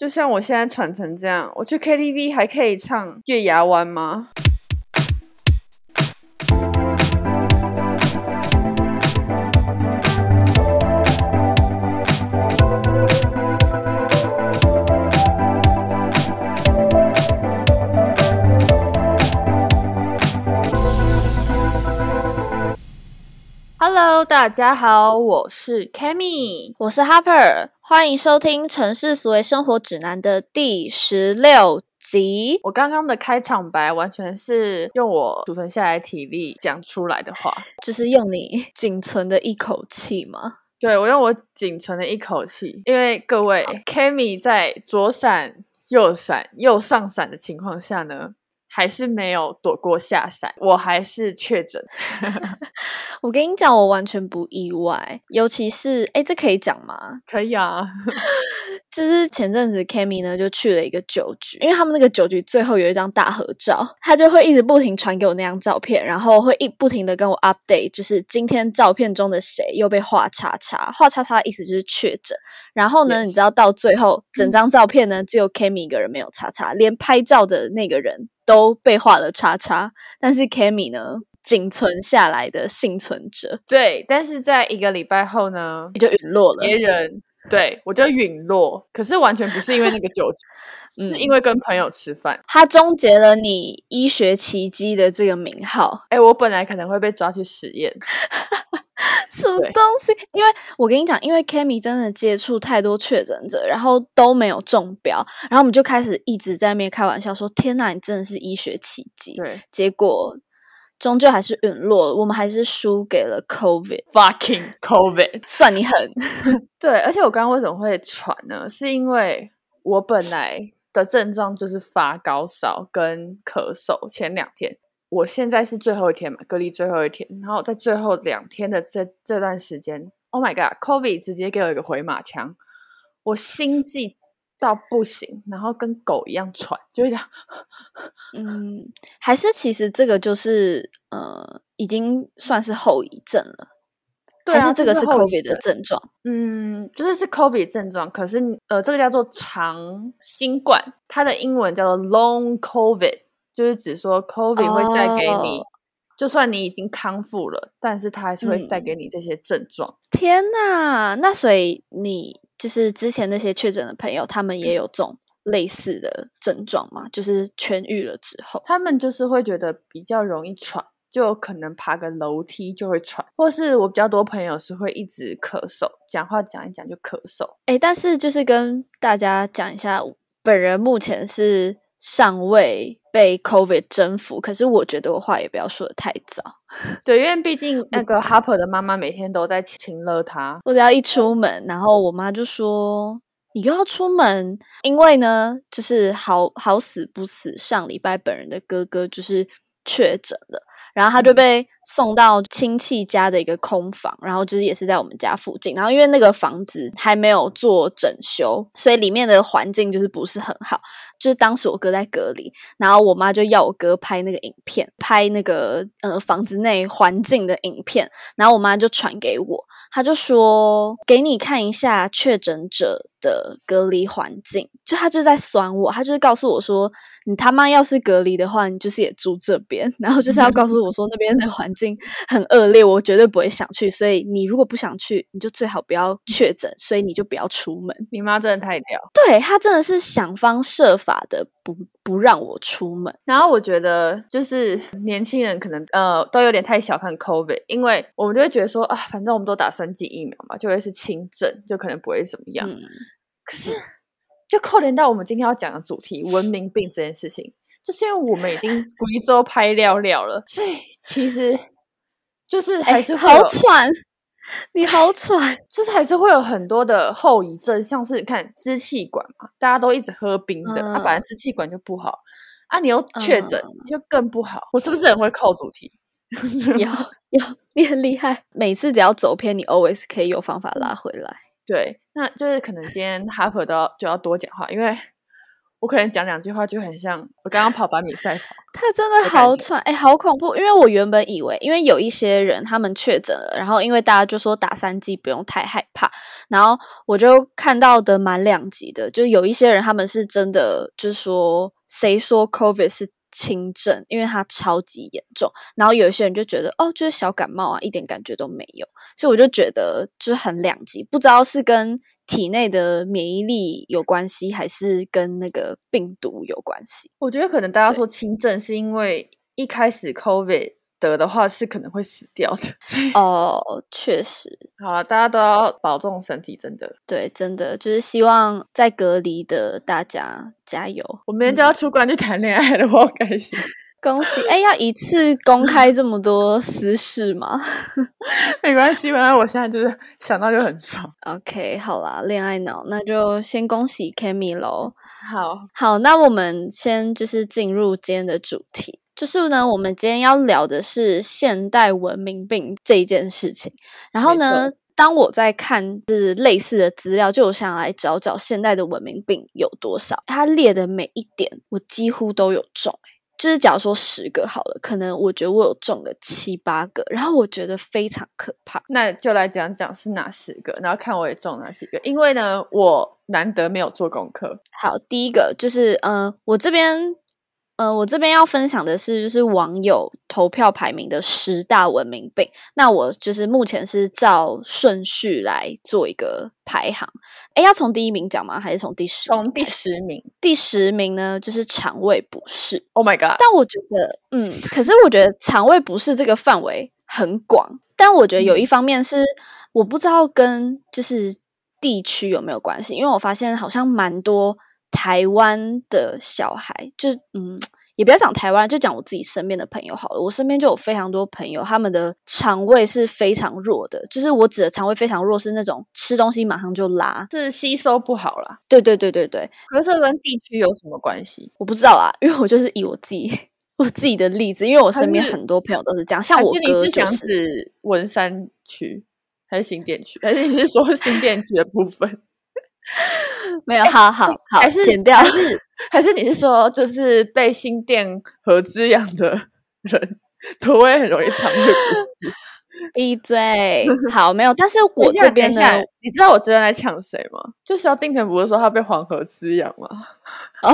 就像我现在喘成这样，我去 KTV 还可以唱《月牙湾》吗？Hello，大家好，我是 Cammy，我是 Harper，欢迎收听《城市思维生活指南》的第十六集。我刚刚的开场白完全是用我储存下来体力讲出来的话，就是用你 仅存的一口气吗？对，我用我仅存的一口气，因为各位 Cammy 在左闪右闪右上闪的情况下呢。还是没有躲过下山，我还是确诊。我跟你讲，我完全不意外，尤其是哎，这可以讲吗？可以啊。就是前阵子 Kami 呢就去了一个酒局，因为他们那个酒局最后有一张大合照，他就会一直不停传给我那张照片，然后会一不停的跟我 update，就是今天照片中的谁又被画叉叉，画叉叉的意思就是确诊。然后呢，你知道到最后整张照片呢只有 Kami 一个人没有叉叉，连拍照的那个人。都被画了叉叉，但是 Kami 呢，仅存下来的幸存者。对，但是在一个礼拜后呢，你就陨落了。别人对我就陨落，可是完全不是因为那个酒局，是因为跟朋友吃饭，他终结了你医学奇迹的这个名号。哎，我本来可能会被抓去实验。什么东西？因为我跟你讲，因为 Kami 真的接触太多确诊者，然后都没有中标，然后我们就开始一直在那边开玩笑说：“天哪，你真的是医学奇迹！”对，结果终究还是陨落了，我们还是输给了 COVID，fucking COVID，算你狠。对，而且我刚刚为什么会喘呢？是因为我本来的症状就是发高烧跟咳嗽，前两天。我现在是最后一天嘛，隔离最后一天，然后在最后两天的这这段时间，Oh my God，Covid 直接给我一个回马枪，我心悸到不行，然后跟狗一样喘，就会这样。嗯，还是其实这个就是呃，已经算是后遗症了，还是这个是 Covid 的症状？嗯，就是是 Covid 症状，可是呃，这个叫做长新冠，它的英文叫做 Long Covid。就是指说，COVID 会带给你，就算你已经康复了，但是它还是会带给你这些症状。天呐，那所以你就是之前那些确诊的朋友，他们也有这种类似的症状吗？就是痊愈了之后，他们就是会觉得比较容易喘，就可能爬个楼梯就会喘，或是我比较多朋友是会一直咳嗽，讲话讲一讲就咳嗽。哎，但是就是跟大家讲一下，本人目前是。尚未被 COVID 征服，可是我觉得我话也不要说的太早。对，因为毕竟那个 Harper 的妈妈每天都在亲热他，我只要一出门，然后我妈就说：“你又要出门？”因为呢，就是好好死不死，上礼拜本人的哥哥就是确诊了。然后他就被送到亲戚家的一个空房，然后就是也是在我们家附近。然后因为那个房子还没有做整修，所以里面的环境就是不是很好。就是当时我哥在隔离，然后我妈就要我哥拍那个影片，拍那个呃房子内环境的影片。然后我妈就传给我，她就说给你看一下确诊者的隔离环境。就她就在酸我，她就是告诉我说，你他妈要是隔离的话，你就是也住这边，然后就是要告诉。我说那边的环境很恶劣，我绝对不会想去。所以你如果不想去，你就最好不要确诊，所以你就不要出门。你妈真的太屌，对她真的是想方设法的不不让我出门。然后我觉得就是年轻人可能呃都有点太小看 COVID，因为我们就会觉得说啊，反正我们都打三剂疫苗嘛，就会是轻症，就可能不会怎么样。可是就扣连到我们今天要讲的主题——文明病这件事情。就是因为我们已经 贵州拍料料了，所以其实就是还是好喘，你好喘，就是还是会有很多的后遗症，像是你看支气管嘛，大家都一直喝冰的，啊，本来支气管就不好，啊，你又确诊就更不好。我是不是很会扣主题？有 有，你很厉害，每次只要走偏，你 always 可以有方法拉回来。对，那就是可能今天 Harper 都要就要多讲话，因为。我可能讲两句话就很像我刚刚跑百米赛跑。他真的好喘，哎，好恐怖！因为我原本以为，因为有一些人他们确诊了，然后因为大家就说打三剂不用太害怕，然后我就看到的蛮两极的，就有一些人他们是真的，就是说谁说 COVID 是。轻症，因为它超级严重，然后有一些人就觉得哦，就是小感冒啊，一点感觉都没有，所以我就觉得就是很两极，不知道是跟体内的免疫力有关系，还是跟那个病毒有关系。我觉得可能大家说轻症，是因为一开始 COVID。得的话是可能会死掉的 哦，确实。好了，大家都要保重身体，真的。对，真的就是希望在隔离的大家加油。我明天就要出关去谈恋爱了，我好开心，恭喜！哎，要一次公开这么多私事吗？没关系，反正我现在就是想到就很爽。OK，好啦，恋爱脑，那就先恭喜 Kimi 喽。好好，那我们先就是进入今天的主题。就是呢，我们今天要聊的是现代文明病这一件事情。然后呢，当我在看是类似的资料，就想来找找现代的文明病有多少。它列的每一点，我几乎都有中。就是假如说十个好了，可能我觉得我有中个七八个，然后我觉得非常可怕。那就来讲讲是哪十个，然后看我也中哪几个。因为呢，我难得没有做功课。好，第一个就是，嗯，我这边。呃，我这边要分享的是，就是网友投票排名的十大文明病。那我就是目前是照顺序来做一个排行。哎，要从第一名讲吗？还是从第十？从第十名。第十名呢，就是肠胃不适。Oh my god！但我觉得，嗯，可是我觉得肠胃不适这个范围很广。但我觉得有一方面是，我不知道跟就是地区有没有关系，因为我发现好像蛮多。台湾的小孩，就嗯，也不要讲台湾，就讲我自己身边的朋友好了。我身边就有非常多朋友，他们的肠胃是非常弱的，就是我指的肠胃非常弱，是那种吃东西马上就拉，是吸收不好啦。对对对对对。可是跟地区有什么关系？我不知道啊，因为我就是以我自己我自己的例子，因为我身边很多朋友都是这样，像我哥就是。文山区还是新店区？还是你是说新店区的部分？没有，好好好，还是剪掉，还是还是你是说，就是被心电和滋养的人，都会很容易肠胃不适？闭嘴！好，没有，但是我这边呢，你知道我这边在抢谁吗？就萧敬腾不是说他被黄河滋养吗？哦，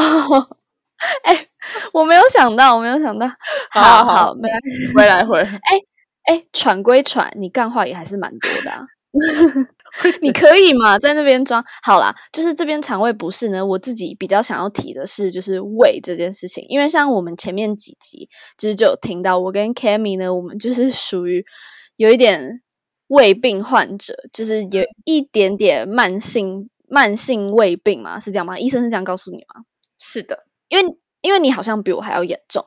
哎，我没有想到，我没有想到，好好，没回来回，哎哎，喘归喘，你干话也还是蛮多的。你可以嘛，在那边装好啦。就是这边肠胃不适呢，我自己比较想要提的是，就是胃这件事情。因为像我们前面几集，就是就有听到我跟 k a m i 呢，我们就是属于有一点胃病患者，就是有一点点慢性慢性胃病嘛，是这样吗？医生是这样告诉你吗？是的，因为。因为你好像比我还要严重。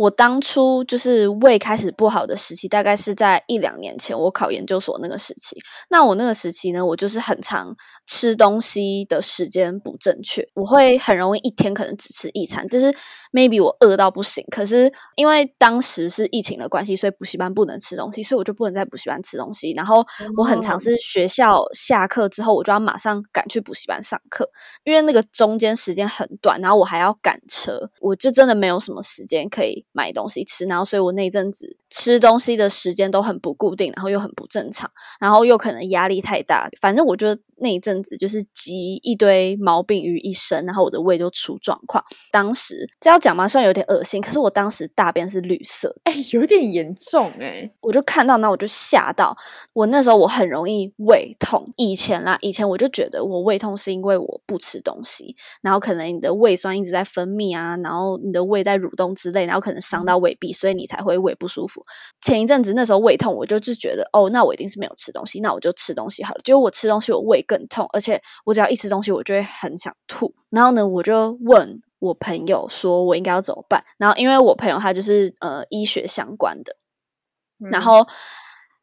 我当初就是胃开始不好的时期，大概是在一两年前，我考研究所那个时期。那我那个时期呢，我就是很常吃东西的时间不正确，我会很容易一天可能只吃一餐，就是 maybe 我饿到不行。可是因为当时是疫情的关系，所以补习班不能吃东西，所以我就不能在补习班吃东西。然后我很常是学校下课之后，我就要马上赶去补习班上课，因为那个中间时间很短，然后我还要赶车。我就真的没有什么时间可以买东西吃，然后所以我那阵子吃东西的时间都很不固定，然后又很不正常，然后又可能压力太大，反正我就。那一阵子就是集一堆毛病于一身，然后我的胃就出状况。当时这要讲吗？虽然有点恶心，可是我当时大便是绿色，哎，有点严重哎。我就看到那我就吓到。我那时候我很容易胃痛，以前啦，以前我就觉得我胃痛是因为我不吃东西，然后可能你的胃酸一直在分泌啊，然后你的胃在蠕动之类，然后可能伤到胃壁，所以你才会胃不舒服。前一阵子那时候胃痛，我就是觉得哦，那我一定是没有吃东西，那我就吃东西好了。结果我吃东西，我胃。更痛，而且我只要一吃东西，我就会很想吐。然后呢，我就问我朋友说，我应该要怎么办？然后因为我朋友他就是呃医学相关的，然后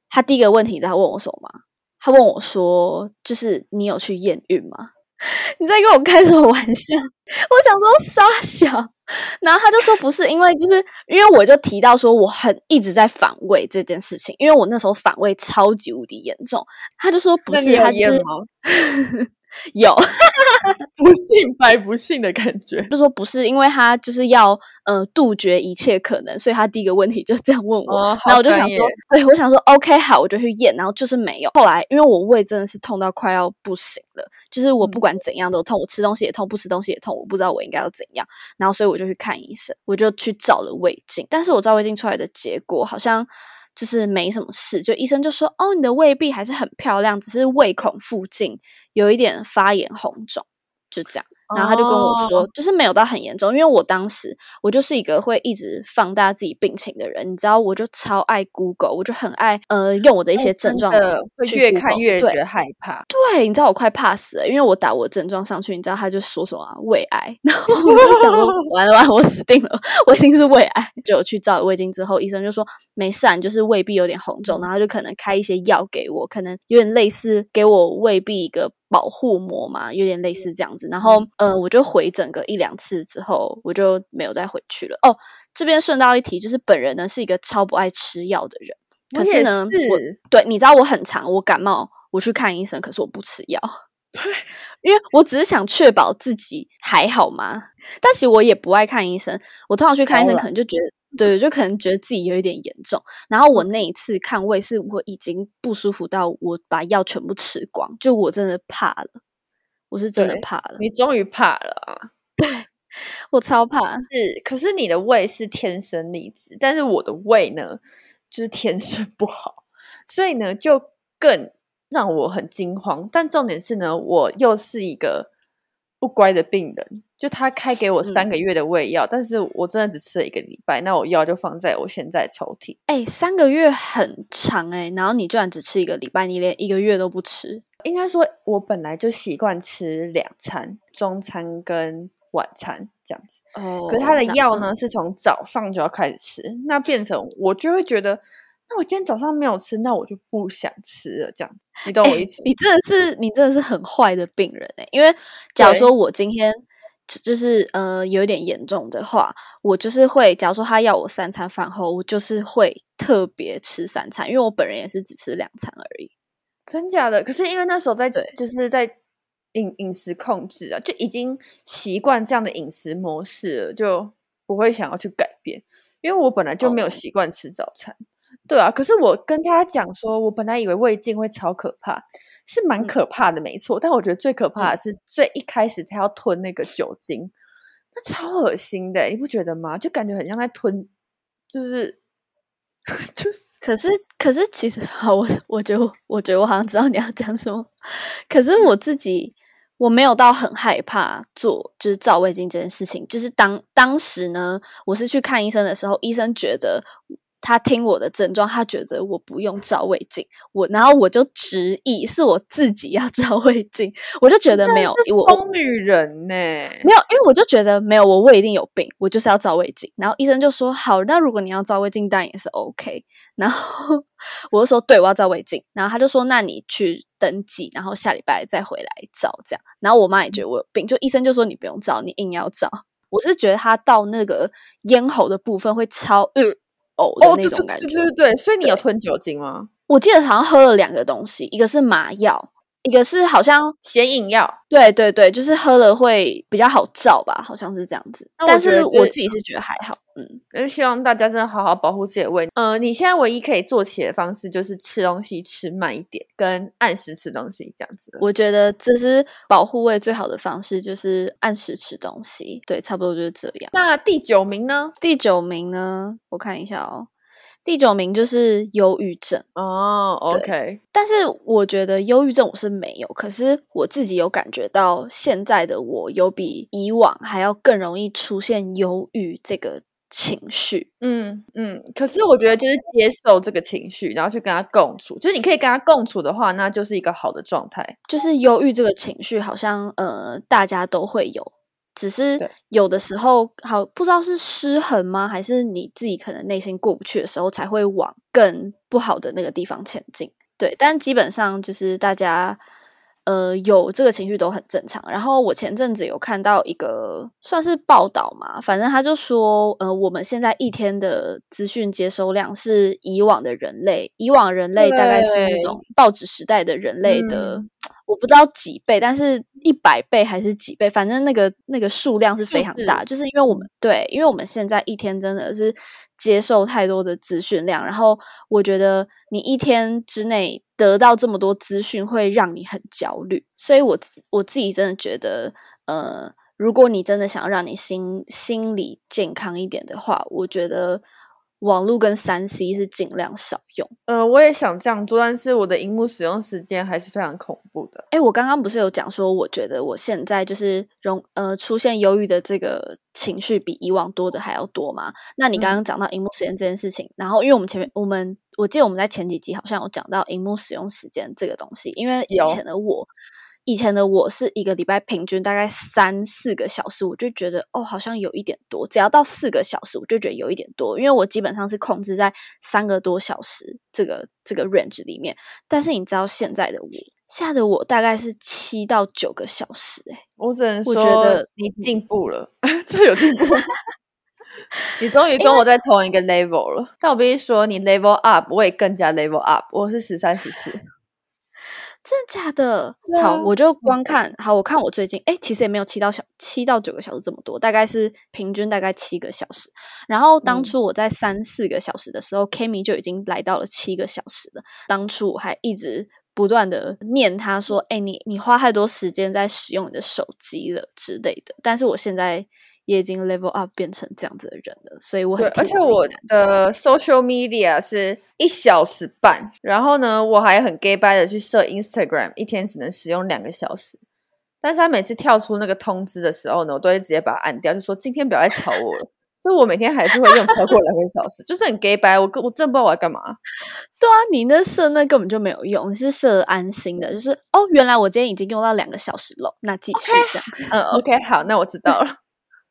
他第一个问题，你知道他问我什么吗？他问我说，就是你有去验孕吗？你在跟我开什么玩笑？我想说傻小，然后他就说不是，因为就是因为我就提到说我很一直在反胃这件事情，因为我那时候反胃超级无敌严重。他就说不是，他是 有，不信白不信的感觉。就说不是，因为他就是要呃杜绝一切可能，所以他第一个问题就这样问我。哦，然后我就想说，对我想说，OK，好，我就去验，然后就是没有。后来因为我胃真的是痛到快要不行了，就是我不嗯管怎样都痛，我吃东西也痛，不吃东西也痛，我不知道我应该要怎样。然后所以我就去看医生，我就去找了胃镜，但是我照胃镜出来的结果好像就是没什么事，就医生就说，哦，你的胃壁还是很漂亮，只是胃孔附近有一点发炎红肿，就这样。然后他就跟我说，哦就是没有到很严重，因为我当时我就是一个会一直放大自己病情的人，你知道，我就超爱 Google，我就很爱呃用我的一些症状会去越看越对觉得害怕。对，你知道我快怕死了，因为我打我的症状上去，你知道他就说什么、啊、胃癌，然后我就想说完了完了，我死定了，我一定是胃癌。就有去照了胃镜之后，医生就说没事啊，你就是胃壁有点红肿，然后就可能开一些药给我，可能有点类似给我胃壁一个保护膜嘛，有点类似这样子。然后呃，我就回诊个一两次之后，我就没有再回去了。哦，这边顺道一提，就是本人呢是一个超不爱吃药的人。可是呢，我是对你知道我很常，我感冒我去看医生，可是我不吃药，对因为我只是想确保自己还好嘛？但其实我也不爱看医生，我通常去看医生可能就觉得。对，就可能觉得自己有一点严重，然后我那一次看胃是我已经不舒服到我把药全部吃光，就我真的怕了，我是真的怕了，你终于怕了啊！对我超怕。是，可是你的胃是天生丽质，但是我的胃呢，就是天生不好，所以呢，就更让我很惊慌。但重点是呢，我又是一个不乖的病人，就他开给我三嗯个月的胃药，但是我真的只吃了一个礼拜，那我药就放在我现在抽屉。哎、三个月很长哎、然后你居然只吃一个礼拜，你连一个月都不吃，应该说，我本来就习惯吃两餐，中餐跟晚餐这样子。哦可是他的药呢，是从早上就要开始吃，那变成我就会觉得，那我今天早上没有吃，那我就不想吃了，这样，你懂我意思？你真的是你真的是很坏的病人哎、因为假如对说我今天就就是呃有一点严重的话，我就是会，假如说他要我三餐饭后，我就是会特别吃三餐，因为我本人也是只吃两餐而已。真假的？可是因为那时候在对就是在饮饮食控制啊，就已经习惯这样的饮食模式了，就不会想要去改变。因为我本来就没有哦习惯吃早餐，对啊。可是我跟他讲说，我本来以为胃镜会超可怕，是蛮嗯可怕的，没错。但我觉得最可怕的是最一开始他要吞那个酒精，那超恶心的欸，你不觉得吗？就感觉很像在吞，就是 就是可是，可是其实好，我我觉得我，我觉得我好像知道你要讲什么。可是我自己我没有到很害怕做就是照胃镜这件事情。就是当当时呢，我是去看医生的时候，医生觉得他听我的症状，他觉得我不用照胃镜，我然后我就执意是我自己要照胃镜，我就觉得没有我我疯女人呢、没有，因为我就觉得没有，我胃一定有病，我就是要照胃镜。然后医生就说好，那如果你要照胃镜，当然也是 OK。然后 我就说对，我要照胃镜。然后他就说那你去登记，然后下礼拜再回来照这样。然后我妈也觉得我有病，就医生就说你不用照，你硬要照。我是觉得他到那个咽喉的部分会超呃呕的哦，那对对种感觉。对对对，所以你有吞酒精吗？我记得好像喝了两个东西，一个是麻药，一个是好像显影药，对对对，就是喝了会比较好照吧，好像是这样子。但是我自己是觉得还好，嗯，就希望大家真的好好保护自己的胃。呃，你现在唯一可以做起来的方式就是吃东西吃慢一点，跟按时吃东西这样子。我觉得这是保护胃最好的方式，就是按时吃东西。对，差不多就是这样。那第九名呢？第九名呢，我看一下哦，第九名就是忧郁症。哦对，OK，但是我觉得忧郁症我是没有，可是我自己有感觉到现在的我有比以往还要更容易出现忧郁这个情绪。嗯嗯。可是我觉得就是接受这个情绪，然后去跟他共处。就是你可以跟他共处的话，那就是一个好的状态。就是忧郁这个情绪，好像呃大家都会有，只是有的时候好不知道是失衡吗，还是你自己可能内心过不去的时候，才会往更不好的那个地方前进。对，但基本上就是大家呃有这个情绪都很正常。然后我前阵子有看到一个算是报道嘛，反正他就说，呃，我们现在一天的资讯接收量是以往的人类，以往人类大概是那种报纸时代的人类的。嗯我不知道几倍，但是一百倍还是几倍，反正那个那个数量是非常大，就是因为我们对，因为我们现在一天真的是接受太多的资讯量，然后我觉得你一天之内得到这么多资讯会让你很焦虑，所以我我自己真的觉得，呃，如果你真的想要让你心心理健康一点的话，我觉得。网络跟三 C 是尽量少用。呃，我也想这样做，但是我的荧幕使用时间还是非常恐怖的。哎，我刚刚不是有讲说，我觉得我现在就是容呃出现忧郁的这个情绪比以往多的还要多吗？那你刚刚讲到荧幕时间这件事情，然后因为我们前面我们我记得我们在前几集好像有讲到荧幕使用时间这个东西，因为以前的我。以前的我是一个礼拜平均大概三四个小时，我就觉得哦，好像有一点多。只要到四个小时，我就觉得有一点多，因为我基本上是控制在三个多小时这个这个 range 里面。但是你知道现在的我，现在的我大概是七到九个小时。哎，我只能说，我觉得你进步了，这有进步。你终于跟我在同一个 level 了。但我必须说，你 level up，我也更加 level up。我是十三十四。真的假的？好，我就光看好。我看我最近，哎，其实也没有七到小七到九个小时这么多，大概是平均大概七个小时。然后当初我在三四个小时的时候，Kimi 就已经来到了七个小时了。当初我还一直不断的念他说：“哎，你你花太多时间在使用你的手机了之类的。”但是我现在。也已经 level up 变成这样子的人了，所以我很而且我的 social media 是一小时半，然后呢，我还很 gay bye 的去设 Instagram，一天只能使用两个小时。但是他每次跳出那个通知的时候呢，我都会直接把它按掉，就说今天不要再吵我了。所以我每天还是会用超过两个小时，就是很 gay bye。我我真不知道我要干嘛。对啊，你那设那根本就没有用，你是设安心的，就是哦，原来我今天已经用到两个小时了，那继续这样。嗯，OK，好，那我知道了。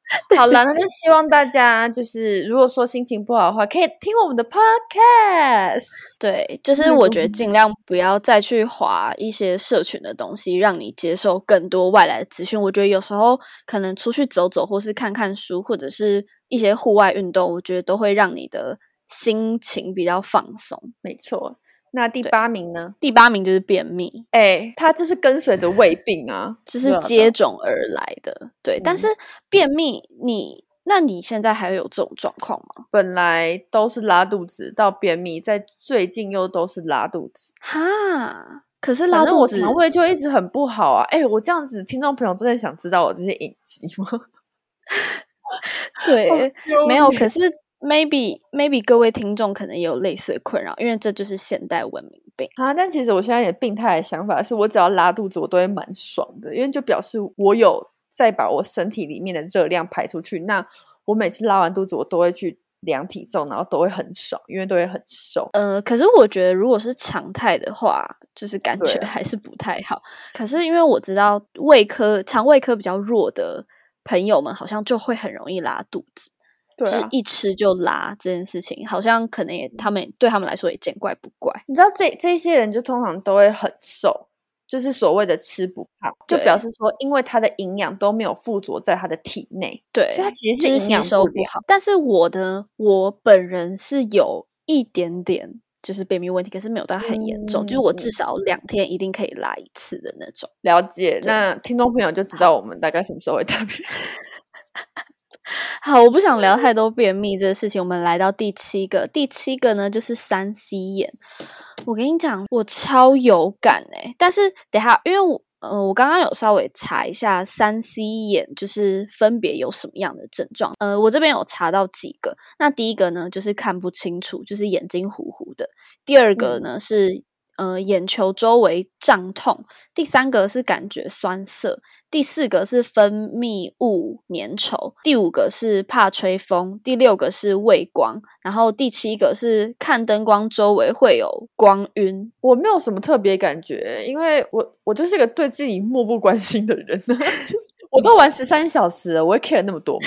好了，那就希望大家就是，如果说心情不好的话，可以听我们的 podcast。对，就是我觉得尽量不要再去划一些社群的东西，让你接受更多外来的资讯。我觉得有时候可能出去走走，或是看看书，或者是一些户外运动，我觉得都会让你的心情比较放松。没错。那第八名呢？第八名就是便秘，哎，它这是跟随着胃病啊，就是接踵而来的。对，但是便秘，你那你现在还有这种状况吗？本来都是拉肚子，到便秘，在最近又都是拉肚子。哈，可是拉肚子，肠胃就一直很不好啊。哎，我这样子，听众朋友真的想知道我这些隐疾吗？对，没有，可是。Maybe maybe 各位听众可能也有类似的困扰，因为这就是现代文明病啊。但其实我现在也病态的想法是，我只要拉肚子，我都会蛮爽的，因为就表示我有在把我身体里面的热量排出去。那我每次拉完肚子，我都会去量体重，然后都会很爽，因为都会很瘦。呃，可是我觉得如果是常态的话，就是感觉还是不太好。可是因为我知道胃科、肠胃科比较弱的朋友们，好像就会很容易拉肚子。就是一吃就拉这件事情，好像可能也他们对他们来说也见怪不怪。你知道这这些人就通常都会很瘦，就是所谓的吃不胖，就表示说因为他的营养都没有附着在他的体内，对，所以他其实是吸收不好。但是我的我本人是有一点点就是便秘问题，可是没有到很严重，就是我至少两天一定可以拉一次的那种。了解，那听众朋友就知道我们大概什么时候会特别。好，我不想聊太多便秘这个事情。我们来到第七个，第七个呢就是三 C 眼。我跟你讲，我超有感哎。但是等下，因为我呃，我刚刚有稍微查一下三 C 眼就是分别有什么样的症状。呃，我这边有查到几个。那第一个呢，就是看不清楚，就是眼睛糊糊的。第二个呢是。呃，眼球周围胀痛，第三个是感觉酸涩，第四个是分泌物粘稠，第五个是怕吹风，第六个是畏光，然后第七个是看灯光周围会有光晕。我没有什么特别感觉，因为我我就是一个对自己漠不关心的人，我都玩十三小时了，我会 care 那么多吗？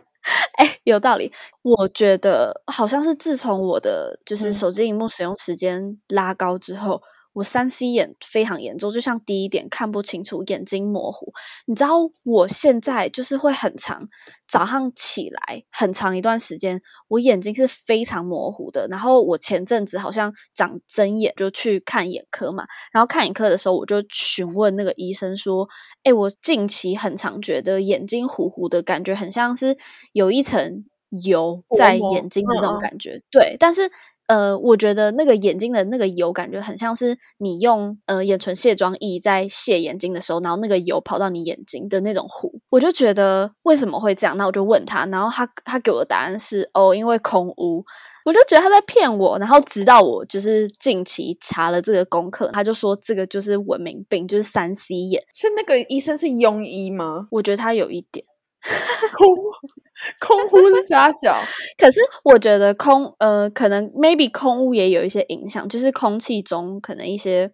哎，有道理。我觉得好像是自从我的就是手机荧幕使用时间拉高之后，我三 C 眼非常严重，就像第一点看不清楚，眼睛模糊。你知道我现在就是会很长，早上起来很长一段时间，我眼睛是非常模糊的。然后我前阵子好像长针眼，就去看眼科嘛。然后看眼科的时候，我就询问那个医生说：“哎，我近期很常觉得眼睛糊糊的感觉，很像是有一层油在眼睛的那种感觉。”对，但是。呃，我觉得那个眼睛的那个油，感觉很像是你用呃眼唇卸妆液在卸眼睛的时候，然后那个油跑到你眼睛的那种糊。我就觉得为什么会这样？那我就问他，然后他他给我的答案是哦，因为空污。我就觉得他在骗我。然后直到我就是近期查了这个功课，他就说这个就是文明病，就是三 C 眼。所以那个医生是庸医吗？我觉得他有一点。空空 屋是假小，可是我觉得空呃，可能 maybe 空屋也有一些影响，就是空气中可能一些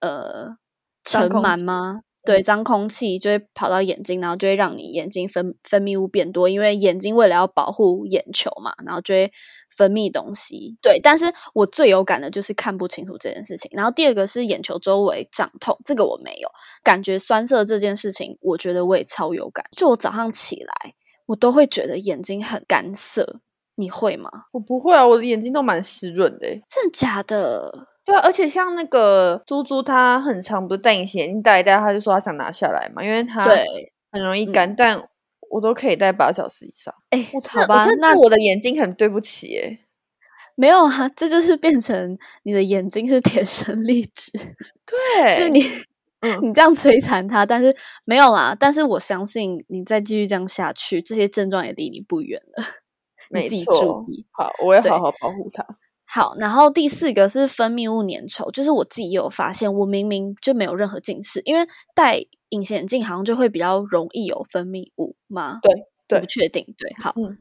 呃尘螨吗？对，脏空气就会跑到眼睛，然后就会让你眼睛分分泌物变多，因为眼睛为了要保护眼球嘛，然后就会分泌东西。对，但是我最有感的就是看不清楚这件事情。然后第二个是眼球周围胀痛，这个我没有感觉酸涩这件事情，我觉得我也超有感。就我早上起来，我都会觉得眼睛很干涩，你会吗？我不会啊，我的眼睛都蛮湿润的。真的假的？对啊，而且像那个猪猪，它很长不是戴隐形眼镜戴一戴，他就说他想拿下来嘛，因为他很容易干，但我都可以戴八小时以上。哎，好吧，那我的眼睛很对不起哎，没有啊，这就是变成你的眼睛是天生丽质，对，是你，你这样摧残它，但是没有啦，但是我相信你再继续这样下去，这些症状也离你不远了。没错，好，我要好好保护他。好，然后第四个是分泌物粘稠，就是我自己也有发现，我明明就没有任何近视，因为戴隐形眼镜好像就会比较容易有分泌物嘛？对，对，不确定。对，好，嗯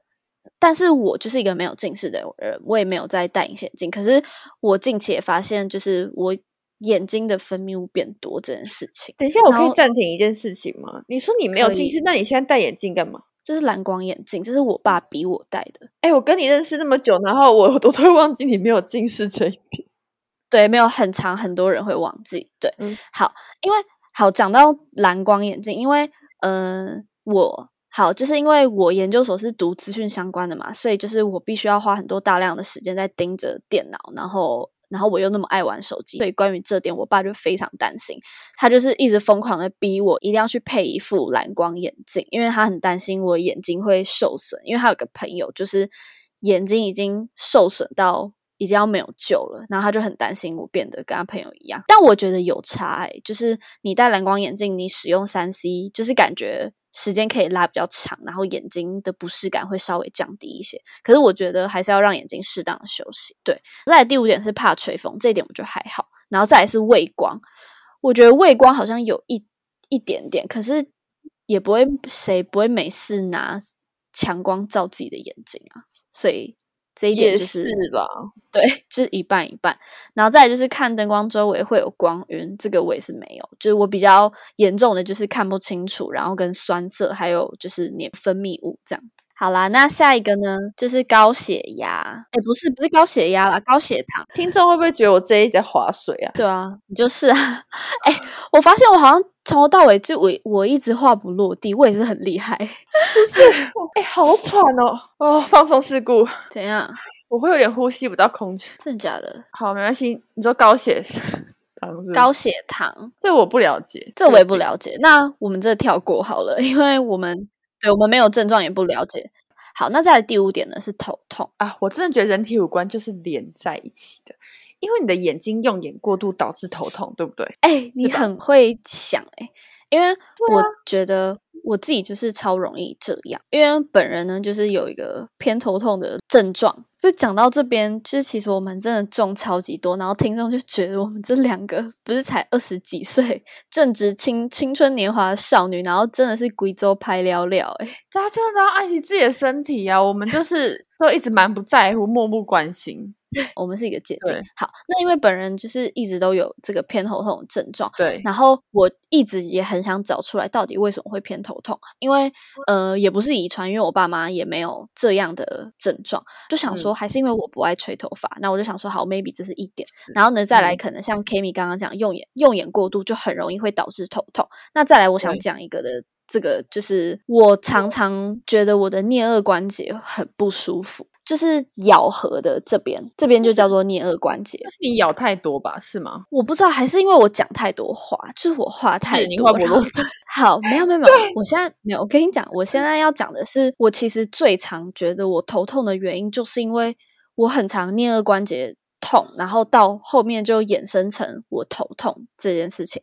但是我就是一个没有近视的人，我也没有在戴隐形眼镜，可是我近期也发现，就是我眼睛的分泌物变多这件事情。等一下，我可以暂停一件事情吗？你说你没有近视，那你现在戴眼镜干嘛？这是蓝光眼镜，这是我爸逼我戴的。哎，我跟你认识那么久，然后我我都会忘记你没有近视这一点。对，没有很长，很多人会忘记。对，好，因为好讲到蓝光眼镜，因为嗯，我好就是因为我研究所是读资讯相关的嘛，所以就是我必须要花很多大量的时间在盯着电脑，然后。然后我又那么爱玩手机，所以关于这点，我爸就非常担心。他就是一直疯狂的逼我一定要去配一副蓝光眼镜，因为他很担心我眼睛会受损。因为他有个朋友就是眼睛已经受损到已经要没有救了，然后他就很担心我变得跟他朋友一样。但我觉得有差，就是你戴蓝光眼镜，你使用三 C，就是感觉。时间可以拉比较长，然后眼睛的不适感会稍微降低一些。可是我觉得还是要让眼睛适当的休息。对，再第五点是怕吹风，这一点我觉得还好。然后再来是畏光，我觉得畏光好像有一一点点，可是也不会谁不会没事拿强光照自己的眼睛啊，所以。这一点就是吧，对，就是一半一半。然后再就是看灯光周围会有光晕，这个我也是没有。就是我比较严重的就是看不清楚，然后跟酸涩，还有就是黏分泌物这样子。好啦，那下一个呢，就是高血压。哎，不是，不是高血压啦，高血糖。听众会不会觉得我这一在划水啊？对啊，你就是啊。哎，我发现我好像从头到尾就我我一直话不落地，我也是很厉害。不是，哎，好喘哦。哦，放松事故。怎样？我会有点呼吸不到空气。真的假的？好，没关系。你说高血糖，高血糖，这我不了解，这我也不了解。那我们这跳过好了，因为我们。对我们没有症状，也不了解。好，那再来第五点呢？是头痛啊！我真的觉得人体五官就是连在一起的，因为你的眼睛用眼过度导致头痛，对不对？哎，你很会想哎，因为我觉得。我自己就是超容易这样，因为本人呢就是有一个偏头痛的症状。就讲到这边，就是其实我们真的中超级多，然后听众就觉得我们这两个不是才二十几岁，正值青青春年华的少女，然后真的是贵州拍聊聊哎，大家真的要爱惜自己的身体啊！我们就是都一直蛮不在乎，漠不关心。我们是一个姐姐。好，那因为本人就是一直都有这个偏头痛的症状，对，然后我一直也很想找出来到底为什么会偏头痛，因为呃也不是遗传，因为我爸妈也没有这样的症状，就想说还是因为我不爱吹头发，那我就想说好，maybe 这是一点，然后呢再来嗯。可能像 Kimi 刚刚讲用眼用眼过度就很容易会导致头痛，那再来我想对。讲一个的。这个就是我常常觉得我的颞颌关节很不舒服，就是咬合的这边，这边就叫做颞颌关节。那是你咬太多吧？是吗？我不知道，还是因为我讲太多话，就是我话太多好，没有没有没有，我现在没有。我跟你讲，我现在要讲的是，我其实最常觉得我头痛的原因，就是因为我很常颞颌关节痛，然后到后面就衍生成我头痛这件事情。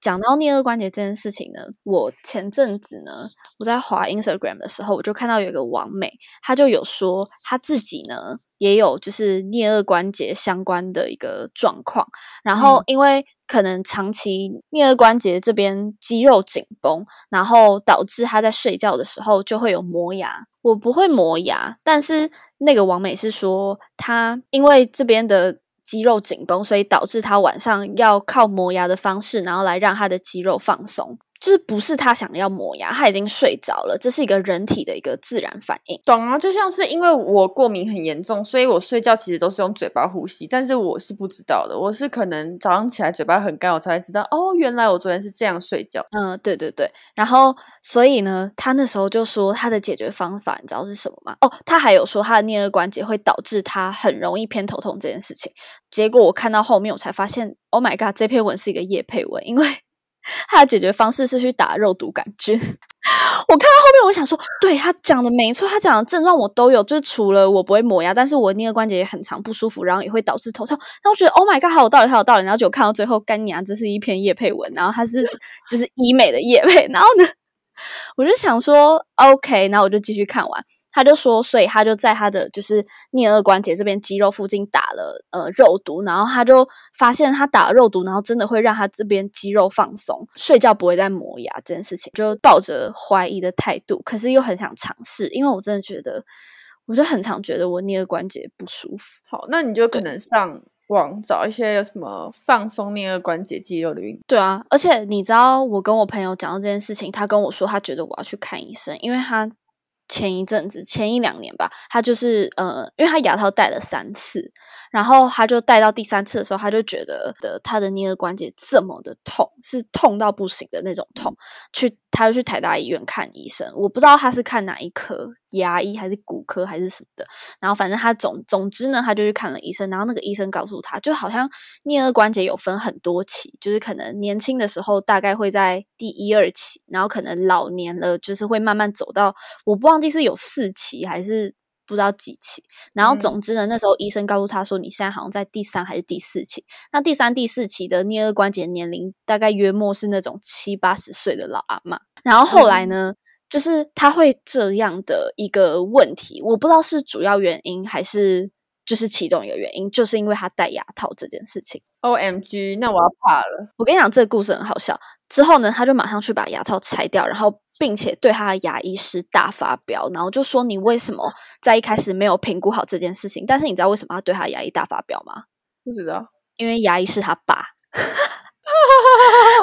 讲到颞颌关节这件事情呢，我前阵子呢，我在滑 Instagram 的时候，我就看到有一个网美，她就有说她自己呢也有就是颞颌关节相关的一个状况，然后嗯因为可能长期颞颌关节这边肌肉紧绷，然后导致她在睡觉的时候就会有磨牙。我不会磨牙，但是那个王美是说她因为这边的肌肉紧绷，所以导致他晚上要靠磨牙的方式，然后来让他的肌肉放松。就是不是他想要磨牙，他已经睡着了，这是一个人体的一个自然反应。懂啊，就像是因为我过敏很严重，所以我睡觉其实都是用嘴巴呼吸，但是我是不知道的，我是可能早上起来嘴巴很干，我才会知道哦，原来我昨天是这样睡觉。嗯，对对对，然后所以呢，他那时候就说他的解决方法，你知道是什么吗？哦，他还有说他的颞颌关节会导致他很容易偏头痛这件事情。结果我看到后面，我才发现，Oh my god，这篇文是一个叶配文，因为他的解决方式是去打肉毒杆菌。我看到后面，我想说，对他讲的没错，他讲的症状我都有，就是除了我不会磨牙，但是我颞颌关节也很常不舒服，然后也会导致头痛。那我觉得，Oh my god，好有道理，好有道理。然后就看到最后，干娘这是一篇叶配文，然后他是 就是医美的叶配，然后呢，我就想说，OK，然后我就继续看完。他就说，所以他就在他的就是颞颌关节这边肌肉附近打了呃肉毒，然后他就发现他打了肉毒，然后真的会让他这边肌肉放松，睡觉不会再磨牙这件事情，就抱着怀疑的态度，可是又很想尝试，因为我真的觉得，我就很常觉得我颞颌关节不舒服。好，那你就可能上网找一些有什么放松颞颌关节肌肉的运动。对啊，而且你知道，我跟我朋友讲到这件事情，他跟我说，他觉得我要去看医生，因为他前一阵子，前一两年吧，他就是呃，因为他牙套戴了三次，然后他就戴到第三次的时候，他就觉得的他的颞颌关节这么的痛，是痛到不行的那种痛，去他就去台大医院看医生，我不知道他是看哪一科，牙医还是骨科还是什么的，然后反正他总总之呢，他就去看了医生，然后那个医生告诉他，就好像颞颌关节有分很多期，就是可能年轻的时候大概会在第一二期，然后可能老年了就是会慢慢走到，我不忘记是有四期还是。不知道几期，然后嗯总之呢，那时候医生告诉他说，你现在好像在第三还是第四期。那第三、第四期的颞颌关节年龄大概约莫是那种七八十岁的老阿妈。然后后来呢，就是他会这样的一个问题，我不知道是主要原因还是就是其中一个原因，就是因为他戴牙套这件事情。O M G，那我要怕了。我跟你讲，这个故事很好笑。之后呢，他就马上去把牙套拆掉，然后并且对他的牙医师大发飙，然后就说：“你为什么在一开始没有评估好这件事情？”但是你知道为什么要对他牙医大发飙吗？不知道，因为牙医是他爸。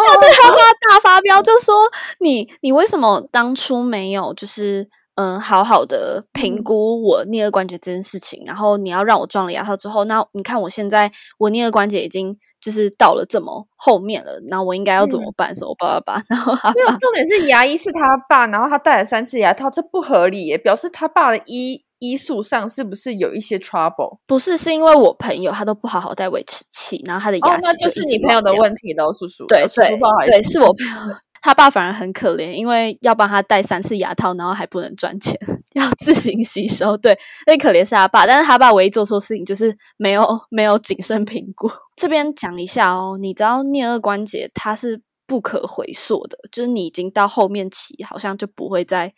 他对他爸大发飙，就说你你为什么当初没有就是嗯、呃好好的评估我颞颌关节这件事情，然后你要让我装了牙套之后，那你看我现在我颞颌关节已经就是到了这么后面了，那我应该要怎么办？什么爸爸爸？然后他没有爸重点是牙医是他爸，然后他戴了三次牙套，这不合理耶，表示他爸的医医术上是不是有一些 trouble？不是是因为我朋友他都不好好戴维持器，然后他的哦牙，齿那就是你朋友的问题喽，叔叔。对对是我朋友。他爸反而很可怜，因为要帮他戴三次牙套，然后还不能赚钱，要自行吸收。对，最可怜是他爸，但是他爸唯一做错事情就是没有没有谨慎评估。这边讲一下哦，你知道颞颌关节它是不可回溯的，就是你已经到后面期，好像就不会再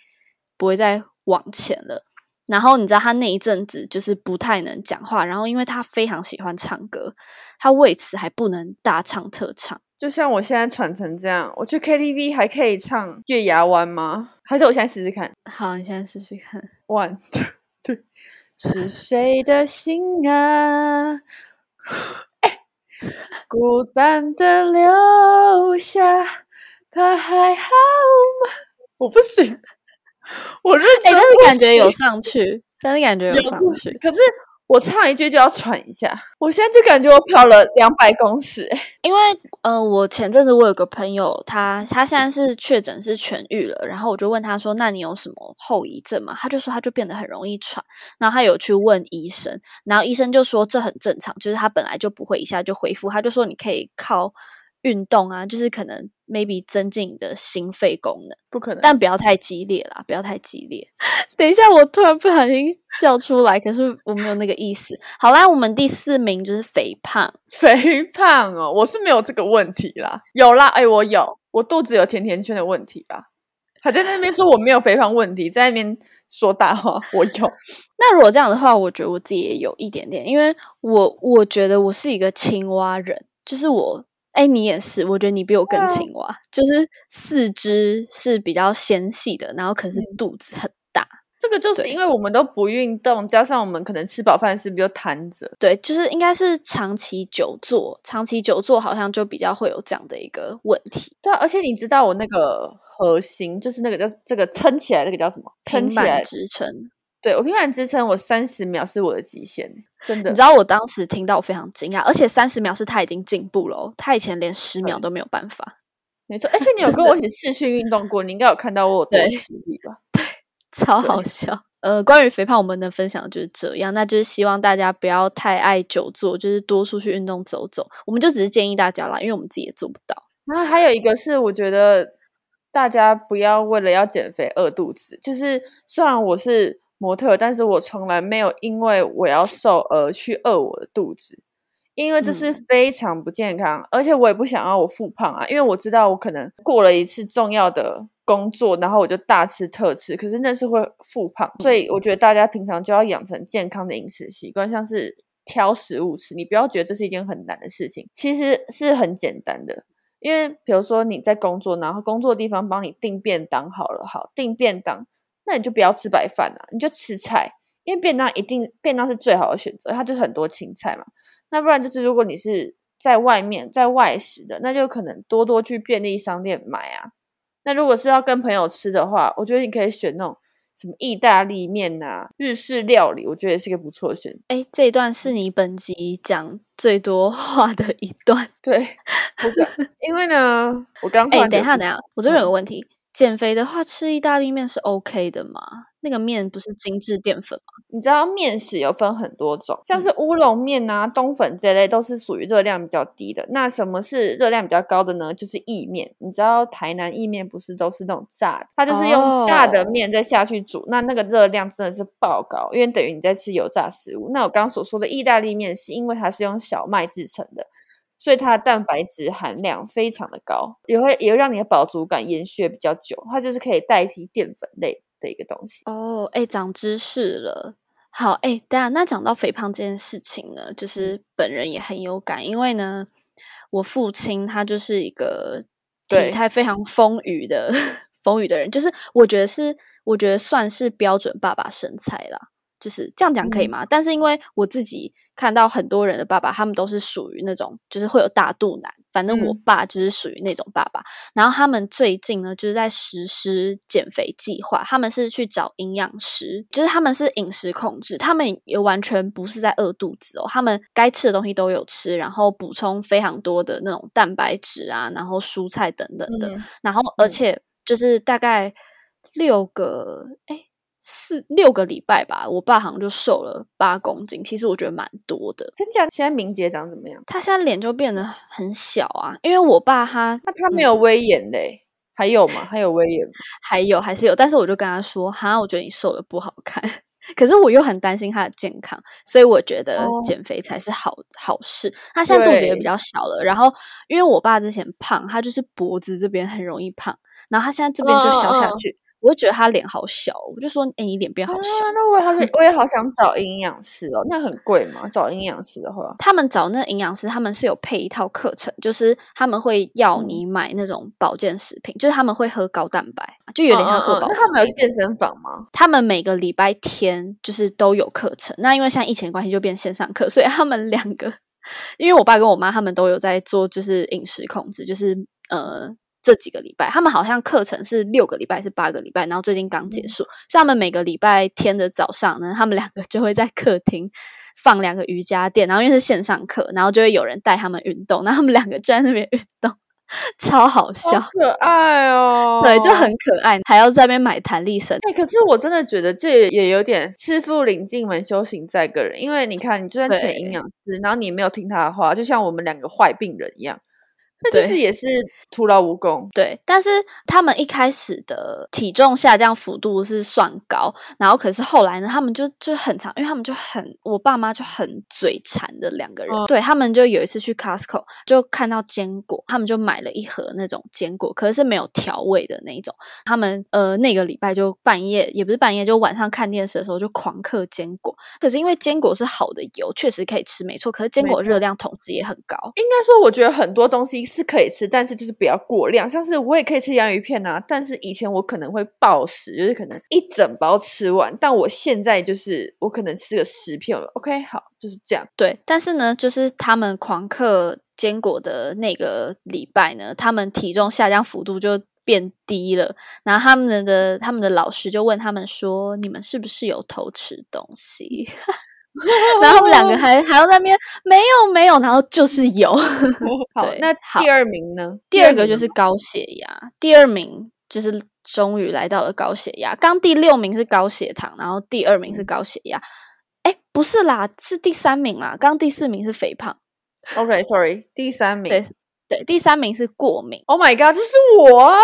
不会再往前了。然后你知道他那一阵子就是不太能讲话，然后因为他非常喜欢唱歌，他为此还不能大唱特唱。就像我现在喘成这样，我去 KTV 还可以唱《月牙湾》吗？还是我现在试试看好，你现在试试看。One two three，是谁的心啊？孤单的留下，他还好吗？我不行，我认真，但是感觉有上去，但是感觉有上去，可是。我唱一句就要喘一下，我现在就感觉我跑了两百公尺。因为呃，我前阵子我有个朋友，他他现在是确诊是痊愈了，然后我就问他说：“那你有什么后遗症吗？”他就说他就变得很容易喘，然后他有去问医生，然后医生就说这很正常，就是他本来就不会一下就恢复，他就说你可以靠。运动啊，就是可能 maybe 增进你的心肺功能，不可能，但不要太激烈啦，不要太激烈。等一下，我突然不小心笑出来，可是我没有那个意思。好啦，我们第四名就是肥胖，肥胖哦，我是没有这个问题啦，有啦，哎，我有，我肚子有甜甜圈的问题啦。还在那边说我没有肥胖问题，在那边说大话，我有。那如果这样的话，我觉得我自己也有一点点，因为我我觉得我是一个青蛙人，就是我。哎，你也是，我觉得你比我更青蛙，就是四肢是比较纤细的，然后可是肚子很大。这个就是因为我们都不运动，加上我们可能吃饱饭是比较瘫着。对，就是应该是长期久坐，长期久坐好像就比较会有这样的一个问题。对，而且你知道我那个核心，就是那个叫这个撑起来，那个叫什么？撑起来支撑。对我平板支撑，我三十秒是我的极限，真的。你知道我当时听到我非常惊讶，而且三十秒是他已经进步了，他以前连十秒都没有办法。没错，而且你 有跟我一起试训运动过，你应该有看到我有多实力吧？对，超好笑。呃，关于肥胖，我们能分享的就是这样，那就是希望大家不要太爱久坐，就是多出去运动走走。我们就只是建议大家啦，因为我们自己也做不到。然后还有一个是，我觉得大家不要为了要减肥饿肚子，就是虽然我是。模特，但是我从来没有因为我要瘦而去饿我的肚子，因为这是非常不健康，而且我也不想要我复胖啊，因为我知道我可能过了一次重要的工作，然后我就大吃特吃，可是那是会复胖，所以我觉得大家平常就要养成健康的饮食习惯，像是挑食物吃，你不要觉得这是一件很难的事情，其实是很简单的，因为比如说你在工作，然后工作地方帮你订便当好了，好订便当。那你就不要吃白饭啊，你就吃菜，因为便当一定便当是最好的选择，它就是很多青菜嘛。那不然就是如果你是在外面在外食的，那就可能多多去便利商店买啊。那如果是要跟朋友吃的话，我觉得你可以选那种什么意大利面呐、日式料理，我觉得也是一个不错的选择。哎，这一段是你本集讲最多话的一段，对，因为呢，我刚哎，等一下，等一下，我这边有个问题。减肥的话，吃意大利面是 OK 的吗？那个面不是精致淀粉吗？你知道面食有分很多种，像是乌龙面啊、冬粉这类都是属于热量比较低的。那什么是热量比较高的呢？就是意面。你知道台南意面不是都是那种炸的？它就是用炸的面再下去煮，那那个热量真的是爆高，因为等于你在吃油炸食物。那我刚刚所说的意大利面，是因为它是用小麦制成的。所以它的蛋白质含量非常的高，也会也会让你的饱足感延续比较久。它就是可以代替淀粉类的一个东西。哦，哎，长知识了。好，哎，当然，那讲到肥胖这件事情呢，就是本人也很有感，因为呢，我父亲他就是一个体态非常丰腴的 丰腴的人，就是我觉得是，我觉得算是标准爸爸身材啦。就是这样讲可以吗？但是因为我自己看到很多人的爸爸，他们都是属于那种就是会有大肚腩。反正我爸就是属于那种爸爸。然后他们最近呢，就是在实施减肥计划。他们是去找营养师，就是他们是饮食控制，他们也完全不是在饿肚子哦。他们该吃的东西都有吃，然后补充非常多的那种蛋白质啊，然后蔬菜等等的。然后而且就是大概六个哎。四六个礼拜吧，我爸好像就瘦了八公斤。其实我觉得蛮多的。真假？现在明杰长怎么样？他现在脸就变得很小啊，因为我爸他那他没有威严嘞，还有吗？还有威严？还有还是有，但是我就跟他说，哈，我觉得你瘦的不好看。可是我又很担心他的健康，所以我觉得减肥才是好好事。他现在肚子也比较小了，然后因为我爸之前胖，他就是脖子这边很容易胖，然后他现在这边就消下去。我就觉得他脸好小，我就说：“哎，你脸变好小。”那我也好想，我也好想找营养师哦。那很贵吗？找营养师的话，他们找那营养师，他们是有配一套课程，就是他们会要你买那种保健食品，就是他们会喝高蛋白，就有点像喝饱。那他们有健身房吗？他们每个礼拜天就是都有课程。那因为现在疫情关系，就变线上课，所以他们两个。因为我爸跟我妈他们都有在做，就是饮食控制，就是呃这几个礼拜，他们好像课程是六个礼拜是八个礼拜，然后最近刚结束。像他们每个礼拜天的早上呢，他们两个就会在客厅放两个瑜伽垫，然后因为是线上课，然后就会有人带他们运动，然后他们两个就在那边运动。超好笑，可爱哦！对，就很可爱，还要在那边买弹力绳。哎，可是我真的觉得这也有点师傅领进门，修行在个人。因为你看，你就算请营养师，然后你没有听他的话，就像我们两个坏病人一样。那就是也是徒劳无功，对。但是他们一开始的体重下降幅度是算高，然后可是后来呢，他们就就很长，因为他们就很，我爸妈就很嘴馋的两个人，对他们就有一次去 Costco 就看到坚果，他们就买了一盒那种坚果，可是没有调味的那一种。他们呃那个礼拜就半夜也不是半夜，就晚上看电视的时候就狂嗑坚果。可是因为坚果是好的油，确实可以吃，没错。可是坚果热量统计也很高。应该说，我觉得很多东西。是可以吃，但是就是不要过量。像是我也可以吃洋芋片啊，但是以前我可能会暴食，就是可能一整包吃完。但我现在就是我可能吃个十片，OK，好，就是这样。对，但是呢，就是他们狂嗑坚果的那个礼拜呢，他们体重下降幅度就变低了。然后他们的他们的老师就问他们说：“你们是不是有偷吃东西？” 然后他们两个还还要在那边没有没有，然后就是有。好，那第二名呢？第二个就是高血压，第二名就是终于来到了高血压。刚第六名是高血糖，然后第二名是高血压。哎，不是啦，是第三名啦。刚第四名是肥胖。OK，Sorry，第三名。对对，第三名是过敏。Oh my god，这是我啊！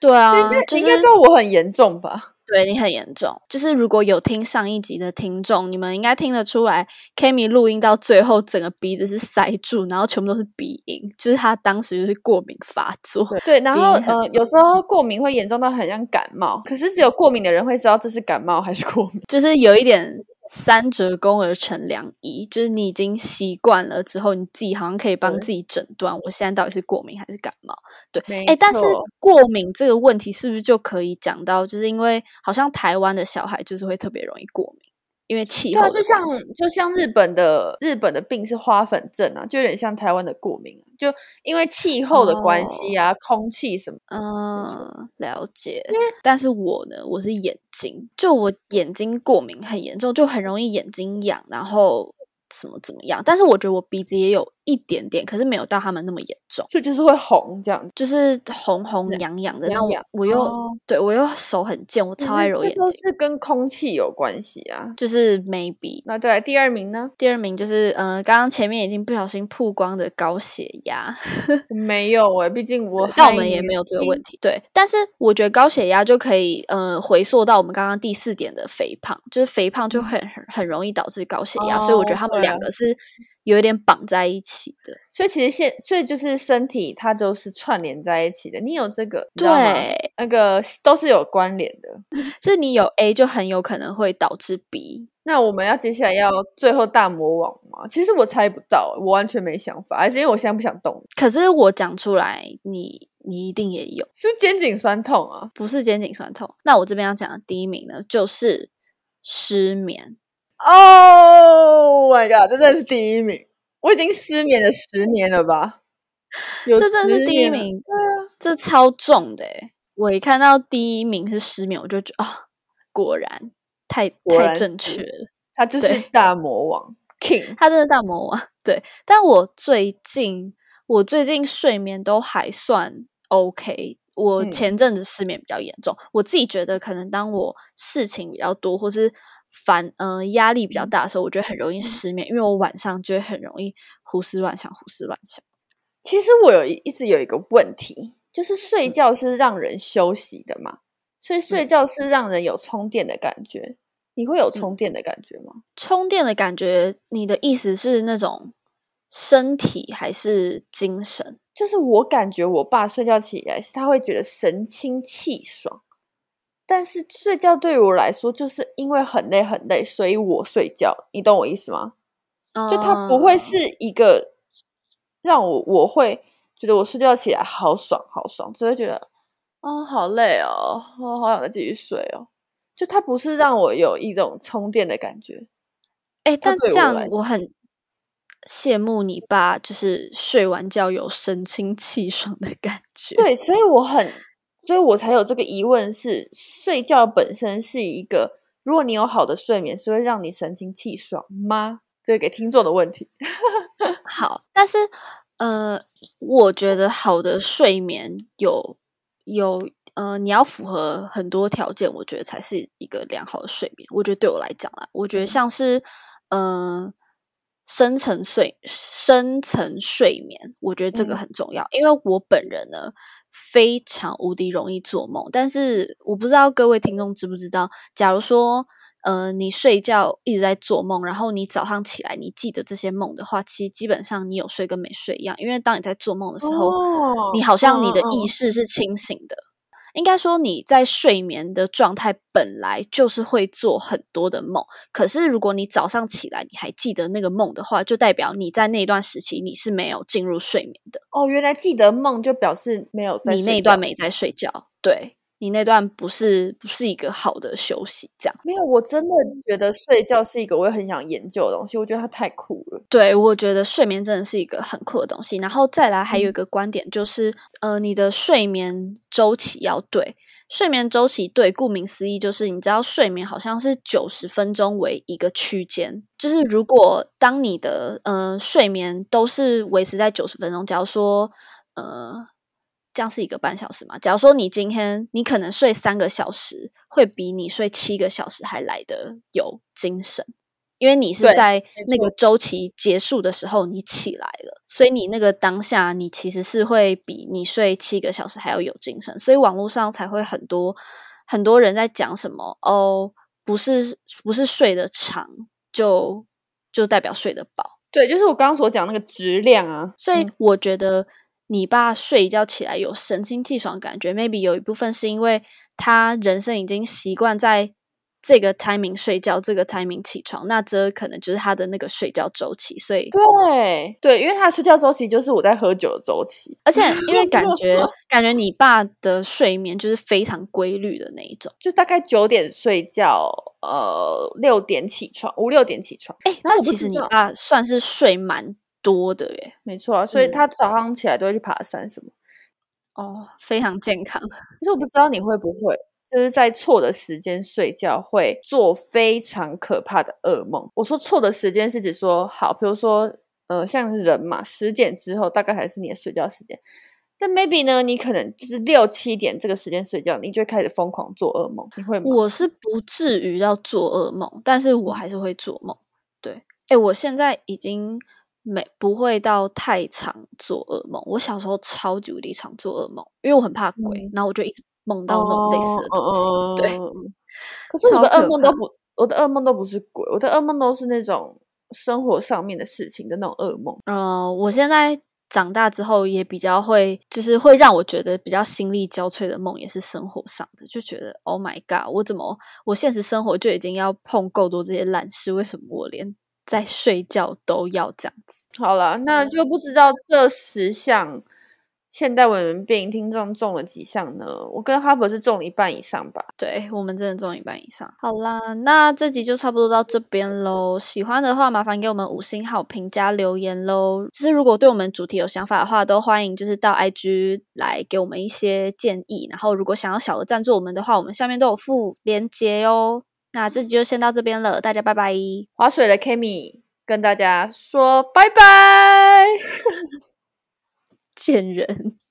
对啊，应该知道我很严重吧？对你很严重，就是如果有听上一集的听众，你们应该听得出来，Kimi 录音到最后，整个鼻子是塞住，然后全部都是鼻音，就是他当时就是过敏发作。对，然后呃，有时候过敏会严重到很像感冒，可是只有过敏的人会知道这是感冒还是过敏，就是有一点。三折肱而成良医，就是你已经习惯了之后，你自己好像可以帮自己诊断，我现在到底是过敏还是感冒？对，哎，但是过敏这个问题是不是就可以讲到，就是因为好像台湾的小孩就是会特别容易过敏。因为气候，就像就像日本的日本的病是花粉症啊，就有点像台湾的过敏，就因为气候的关系啊，空气什么，嗯，了解。因为但是我呢，我是眼睛，就我眼睛过敏很严重，就很容易眼睛痒，然后。怎么怎么样？但是我觉得我鼻子也有一点点，可是没有到他们那么严重，所以就是会红这样，就是红红痒痒的。那我我又对我又手很贱，我超爱揉眼睛，都是跟空气有关系啊。就是 maybe。那再来第二名呢？第二名就是呃，刚刚前面已经不小心曝光的高血压，没有哎，毕竟我但我们也没有这个问题。对，但是我觉得高血压就可以呃回溯到我们刚刚第四点的肥胖，就是肥胖就很很很容易导致高血压，所以我觉得他们。两个是有一点绑在一起的，所以其实现所以就是身体它都是串联在一起的。你有这个对那个都是有关联的，就是你有 A 就很有可能会导致 B。那我们要接下来要最后大魔王吗？其实我猜不到，我完全没想法，还是因为我现在不想动。可是我讲出来，你你一定也有，是肩颈酸痛啊？不是肩颈酸痛。那我这边要讲的第一名呢，就是失眠。Oh my god！这真的是第一名，我已经失眠了十年了吧？这真的是第一名，对啊，这超重的诶我一看到第一名是失眠，我就觉得啊，果然太太正确了，他就是大魔王 King，他真的大魔王。对，但我最近我最近睡眠都还算 OK，我前阵子失眠比较严重，我自己觉得可能当我事情比较多，或是。烦，嗯，压力比较大的时候，我觉得很容易失眠，因为我晚上就会很容易胡思乱想，胡思乱想。其实我有一直有一个问题，就是睡觉是让人休息的嘛，所以睡觉是让人有充电的感觉。你会有充电的感觉吗？充电的感觉，你的意思是那种身体还是精神？就是我感觉我爸睡觉起来是他会觉得神清气爽。但是睡觉对于我来说，就是因为很累很累，所以我睡觉。你懂我意思吗？就它不会是一个让我我会觉得我睡觉起来好爽好爽，只会觉得啊好累哦，我好想再继续睡哦。就它不是让我有一种充电的感觉。哎，但这样我很羡慕你爸，就是睡完觉有神清气爽的感觉。对，所以我很，所以我才有这个疑问：是睡觉本身是一个，如果你有好的睡眠，是会让你神清气爽吗？这个给听众的问题。好，但是呃，我觉得好的睡眠有有呃，你要符合很多条件，我觉得才是一个良好的睡眠。我觉得对我来讲啦，我觉得像是。嗯，深层睡深层睡眠，我觉得这个很重要，因为我本人呢非常无敌容易做梦，但是我不知道各位听众知不知道，假如说呃你睡觉一直在做梦，然后你早上起来你记得这些梦的话，其实基本上你有睡跟没睡一样，因为当你在做梦的时候，你好像你的意识是清醒的。应该说，你在睡眠的状态本来就是会做很多的梦。可是，如果你早上起来你还记得那个梦的话，就代表你在那段时期你是没有进入睡眠的。哦，原来记得梦就表示没有你那一段没在睡觉。对。你那段不是不是一个好的休息，这样没有。我真的觉得睡觉是一个我也很想研究的东西。我觉得它太酷了。对，我觉得睡眠真的是一个很酷的东西。然后再来还有一个观点就是，呃，你的睡眠周期要对。睡眠周期对，顾名思义就是你知道睡眠好像是九十分钟为一个区间。就是如果当你的呃睡眠都是维持在九十分钟，假如说呃。这样是一个半小时嘛？假如说你今天你可能睡三个小时，会比你睡七个小时还来的有精神，因为你是在那个周期结束的时候你起来了，所以你那个当下你其实是会比你睡七个小时还要有精神，所以网络上才会很多很多人在讲什么哦，不是不是睡得长就就代表睡得饱，对，就是我刚刚所讲那个质量啊，所以我觉得。你爸睡一觉起来有神清气爽感觉，maybe 有一部分是因为他人生已经习惯在这个 timing 睡觉，这个 timing 起床，那这可能就是他的那个睡觉周期。所以，对对，因为他睡觉周期就是我在喝酒的周期，而且 因为感觉 感觉你爸的睡眠就是非常规律的那一种，就大概九点睡觉，呃，六点起床，五六点起床。哎，那其实你爸算是睡蛮。多的耶，没错啊，所以他早上起来都会去爬山什么，哦，非常健康。可是我不知道你会不会，就是在错的时间睡觉会做非常可怕的噩梦。我说错的时间是指说，好，比如说，呃，像人嘛，十点之后大概还是你的睡觉时间，但 maybe 呢，你可能就是六七点这个时间睡觉，你就开始疯狂做噩梦。你会吗？我是不至于要做噩梦，但是我还是会做梦。对，哎，我现在已经。没不会到太常做噩梦。我小时候超级无敌常做噩梦，因为我很怕鬼，然后我就一直梦到那种类似的东西。对，可是我的噩梦都不，我的噩梦都不是鬼，我的噩梦都是那种生活上面的事情的那种噩梦。呃，我现在长大之后也比较会，就是会让我觉得比较心力交瘁的梦，也是生活上的，就觉得 Oh my God，我怎么我现实生活就已经要碰够多这些烂事，为什么我连？在睡觉都要这样子。好了，那就不知道这十项现代文明病听众中了几项呢？我跟哈伯是中了一半以上吧？对，我们真的中了一半以上。好啦，那这集就差不多到这边喽。喜欢的话，麻烦给我们五星好评加留言喽。就是如果对我们主题有想法的话，都欢迎就是到 IG 来给我们一些建议。然后如果想要小额赞助我们的话，我们下面都有附链接哦。那这集就先到这边了，大家拜拜。划水的 Kimi 跟大家说拜拜，贱人。